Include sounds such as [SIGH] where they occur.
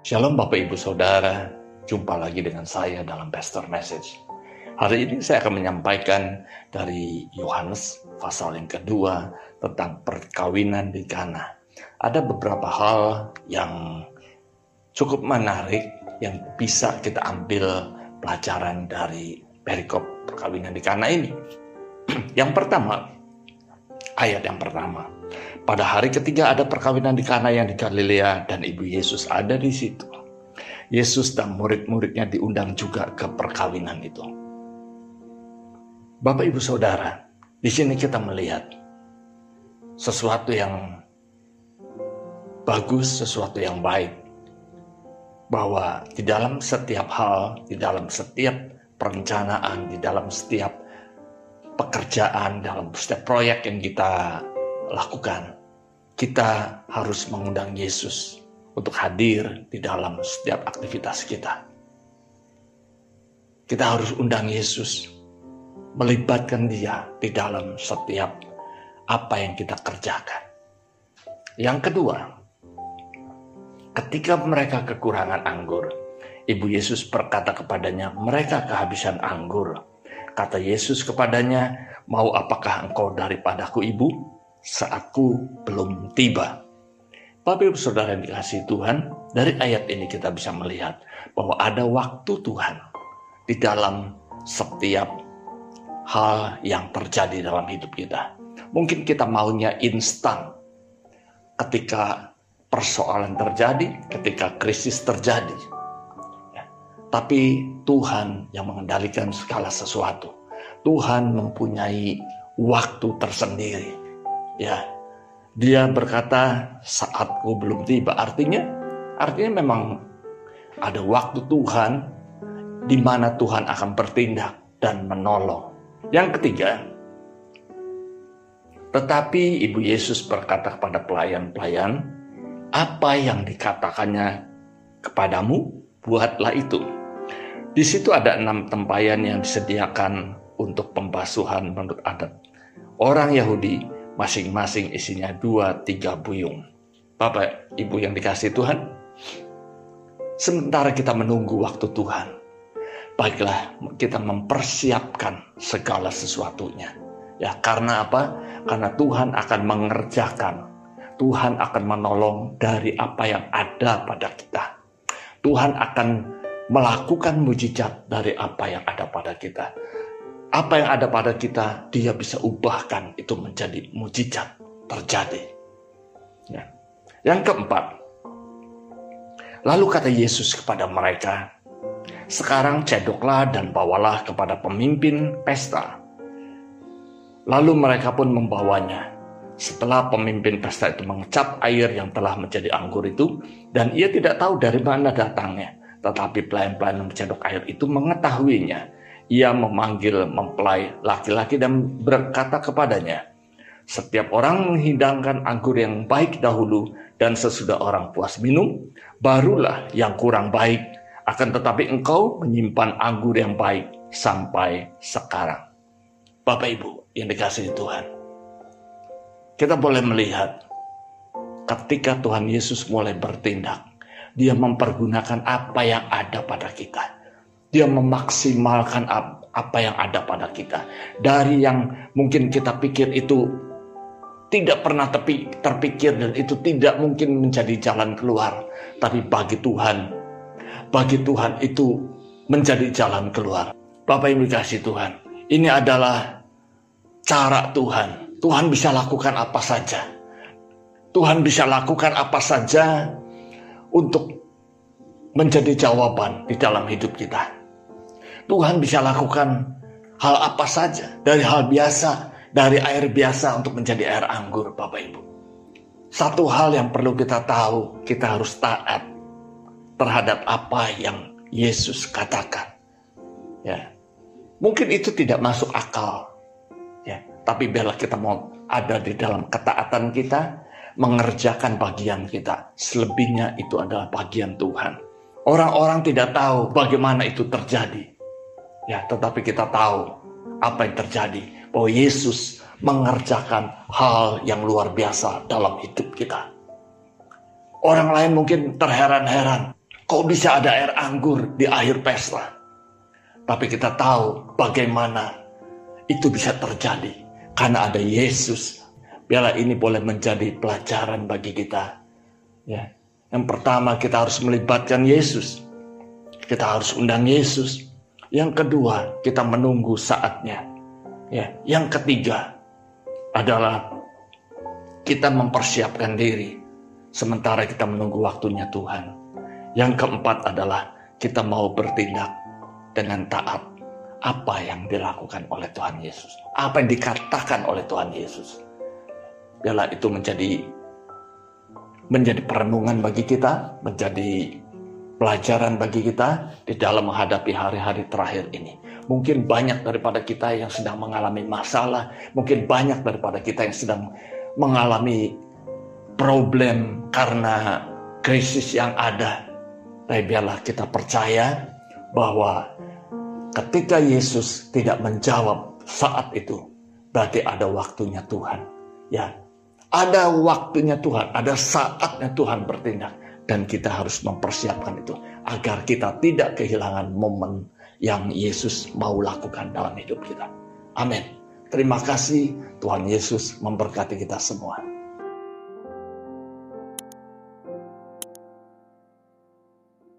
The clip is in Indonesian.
Shalom Bapak Ibu Saudara, jumpa lagi dengan saya dalam Pastor Message. Hari ini saya akan menyampaikan dari Yohanes pasal yang kedua tentang perkawinan di Kana. Ada beberapa hal yang cukup menarik yang bisa kita ambil pelajaran dari perikop perkawinan di Kana ini. [CLEARS THROAT] yang pertama, ayat yang pertama. Pada hari ketiga ada perkawinan di Kana yang di Galilea dan Ibu Yesus ada di situ. Yesus dan murid-muridnya diundang juga ke perkawinan itu. Bapak Ibu Saudara, di sini kita melihat sesuatu yang bagus, sesuatu yang baik. Bahwa di dalam setiap hal, di dalam setiap perencanaan, di dalam setiap pekerjaan, dalam setiap proyek yang kita lakukan, kita harus mengundang Yesus untuk hadir di dalam setiap aktivitas kita. Kita harus undang Yesus, melibatkan Dia di dalam setiap apa yang kita kerjakan. Yang kedua, ketika mereka kekurangan anggur, Ibu Yesus berkata kepadanya, "Mereka kehabisan anggur." Kata Yesus kepadanya, "Mau apakah engkau daripadaku, Ibu?" Saatku belum tiba. Ibu Saudara yang dikasih Tuhan, dari ayat ini kita bisa melihat bahwa ada waktu Tuhan di dalam setiap hal yang terjadi dalam hidup kita. Mungkin kita maunya instan ketika persoalan terjadi, ketika krisis terjadi. Ya. Tapi Tuhan yang mengendalikan segala sesuatu. Tuhan mempunyai waktu tersendiri Ya, dia berkata saatku belum tiba. Artinya, artinya memang ada waktu Tuhan di mana Tuhan akan bertindak dan menolong. Yang ketiga, tetapi Ibu Yesus berkata kepada pelayan-pelayan, apa yang dikatakannya kepadamu, buatlah itu. Di situ ada enam tempayan yang disediakan untuk pembasuhan menurut adat. Orang Yahudi masing-masing isinya dua tiga buyung. Bapak, Ibu yang dikasih Tuhan, sementara kita menunggu waktu Tuhan, baiklah kita mempersiapkan segala sesuatunya. Ya, karena apa? Karena Tuhan akan mengerjakan, Tuhan akan menolong dari apa yang ada pada kita. Tuhan akan melakukan mujizat dari apa yang ada pada kita apa yang ada pada kita, dia bisa ubahkan itu menjadi mujizat terjadi. Ya. Yang keempat, lalu kata Yesus kepada mereka, sekarang cedoklah dan bawalah kepada pemimpin pesta. Lalu mereka pun membawanya. Setelah pemimpin pesta itu mengecap air yang telah menjadi anggur itu, dan ia tidak tahu dari mana datangnya, tetapi pelayan-pelayan mencedok air itu mengetahuinya ia memanggil mempelai laki-laki dan berkata kepadanya, setiap orang menghidangkan anggur yang baik dahulu dan sesudah orang puas minum, barulah yang kurang baik. Akan tetapi engkau menyimpan anggur yang baik sampai sekarang. Bapak Ibu yang dikasih Tuhan. Kita boleh melihat ketika Tuhan Yesus mulai bertindak, dia mempergunakan apa yang ada pada kita dia memaksimalkan apa yang ada pada kita. Dari yang mungkin kita pikir itu tidak pernah terpikir dan itu tidak mungkin menjadi jalan keluar. Tapi bagi Tuhan, bagi Tuhan itu menjadi jalan keluar. Bapak yang dikasih Tuhan, ini adalah cara Tuhan. Tuhan bisa lakukan apa saja. Tuhan bisa lakukan apa saja untuk menjadi jawaban di dalam hidup kita. Tuhan bisa lakukan hal apa saja dari hal biasa, dari air biasa untuk menjadi air anggur, Bapak Ibu. Satu hal yang perlu kita tahu, kita harus taat terhadap apa yang Yesus katakan. Ya. Mungkin itu tidak masuk akal. Ya, tapi biarlah kita mau ada di dalam ketaatan kita, mengerjakan bagian kita. Selebihnya itu adalah bagian Tuhan. Orang-orang tidak tahu bagaimana itu terjadi. Ya, tetapi kita tahu apa yang terjadi. Bahwa Yesus mengerjakan hal yang luar biasa dalam hidup kita. Orang lain mungkin terheran-heran, kok bisa ada air anggur di akhir pesta? Tapi kita tahu bagaimana itu bisa terjadi karena ada Yesus. Biarlah ini boleh menjadi pelajaran bagi kita. Ya. Yang pertama kita harus melibatkan Yesus. Kita harus undang Yesus. Yang kedua, kita menunggu saatnya. Ya, yang ketiga adalah kita mempersiapkan diri sementara kita menunggu waktunya Tuhan. Yang keempat adalah kita mau bertindak dengan taat apa yang dilakukan oleh Tuhan Yesus, apa yang dikatakan oleh Tuhan Yesus. Biarlah itu menjadi menjadi perenungan bagi kita, menjadi pelajaran bagi kita di dalam menghadapi hari-hari terakhir ini. Mungkin banyak daripada kita yang sedang mengalami masalah, mungkin banyak daripada kita yang sedang mengalami problem karena krisis yang ada. Tapi biarlah kita percaya bahwa ketika Yesus tidak menjawab saat itu, berarti ada waktunya Tuhan. Ya, ada waktunya Tuhan, ada saatnya Tuhan bertindak. Dan kita harus mempersiapkan itu agar kita tidak kehilangan momen yang Yesus mau lakukan dalam hidup kita. Amin. Terima kasih Tuhan Yesus memberkati kita semua.